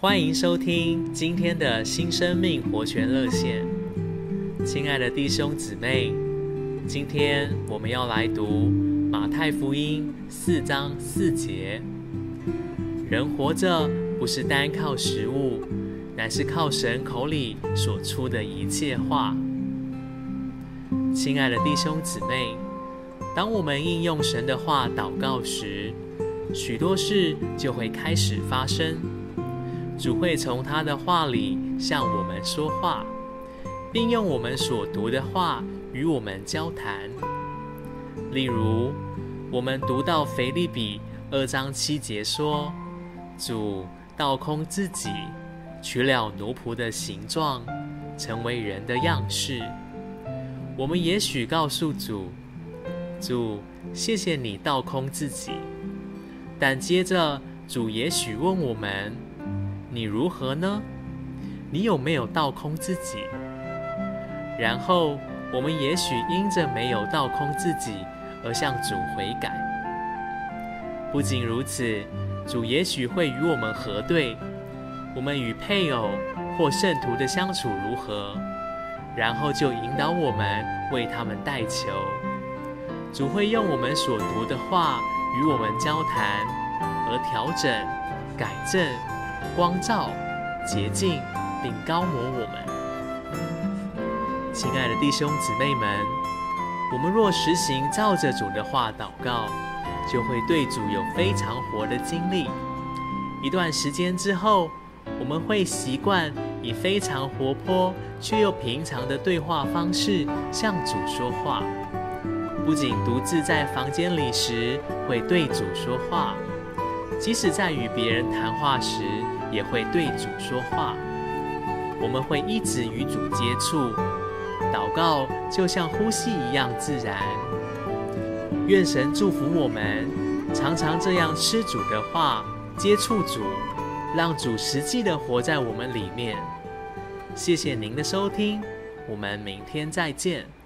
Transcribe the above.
欢迎收听今天的新生命活泉热线，亲爱的弟兄姊妹，今天我们要来读马太福音四章四节。人活着不是单靠食物，乃是靠神口里所出的一切话。亲爱的弟兄姊妹，当我们应用神的话祷告时，许多事就会开始发生。主会从他的话里向我们说话，并用我们所读的话与我们交谈。例如，我们读到腓立比二章七节说：“主倒空自己，取了奴仆的形状，成为人的样式。”我们也许告诉主：“主，谢谢你倒空自己。”但接着，主也许问我们。你如何呢？你有没有倒空自己？然后我们也许因着没有倒空自己而向主悔改。不仅如此，主也许会与我们核对，我们与配偶或圣徒的相处如何，然后就引导我们为他们代求。主会用我们所读的话与我们交谈，而调整、改正。光照、洁净，并高抹我们。亲爱的弟兄姊妹们，我们若实行照着主的话祷告，就会对主有非常活的经历。一段时间之后，我们会习惯以非常活泼却又平常的对话方式向主说话。不仅独自在房间里时会对主说话。即使在与别人谈话时，也会对主说话。我们会一直与主接触，祷告就像呼吸一样自然。愿神祝福我们，常常这样吃主的话，接触主，让主实际的活在我们里面。谢谢您的收听，我们明天再见。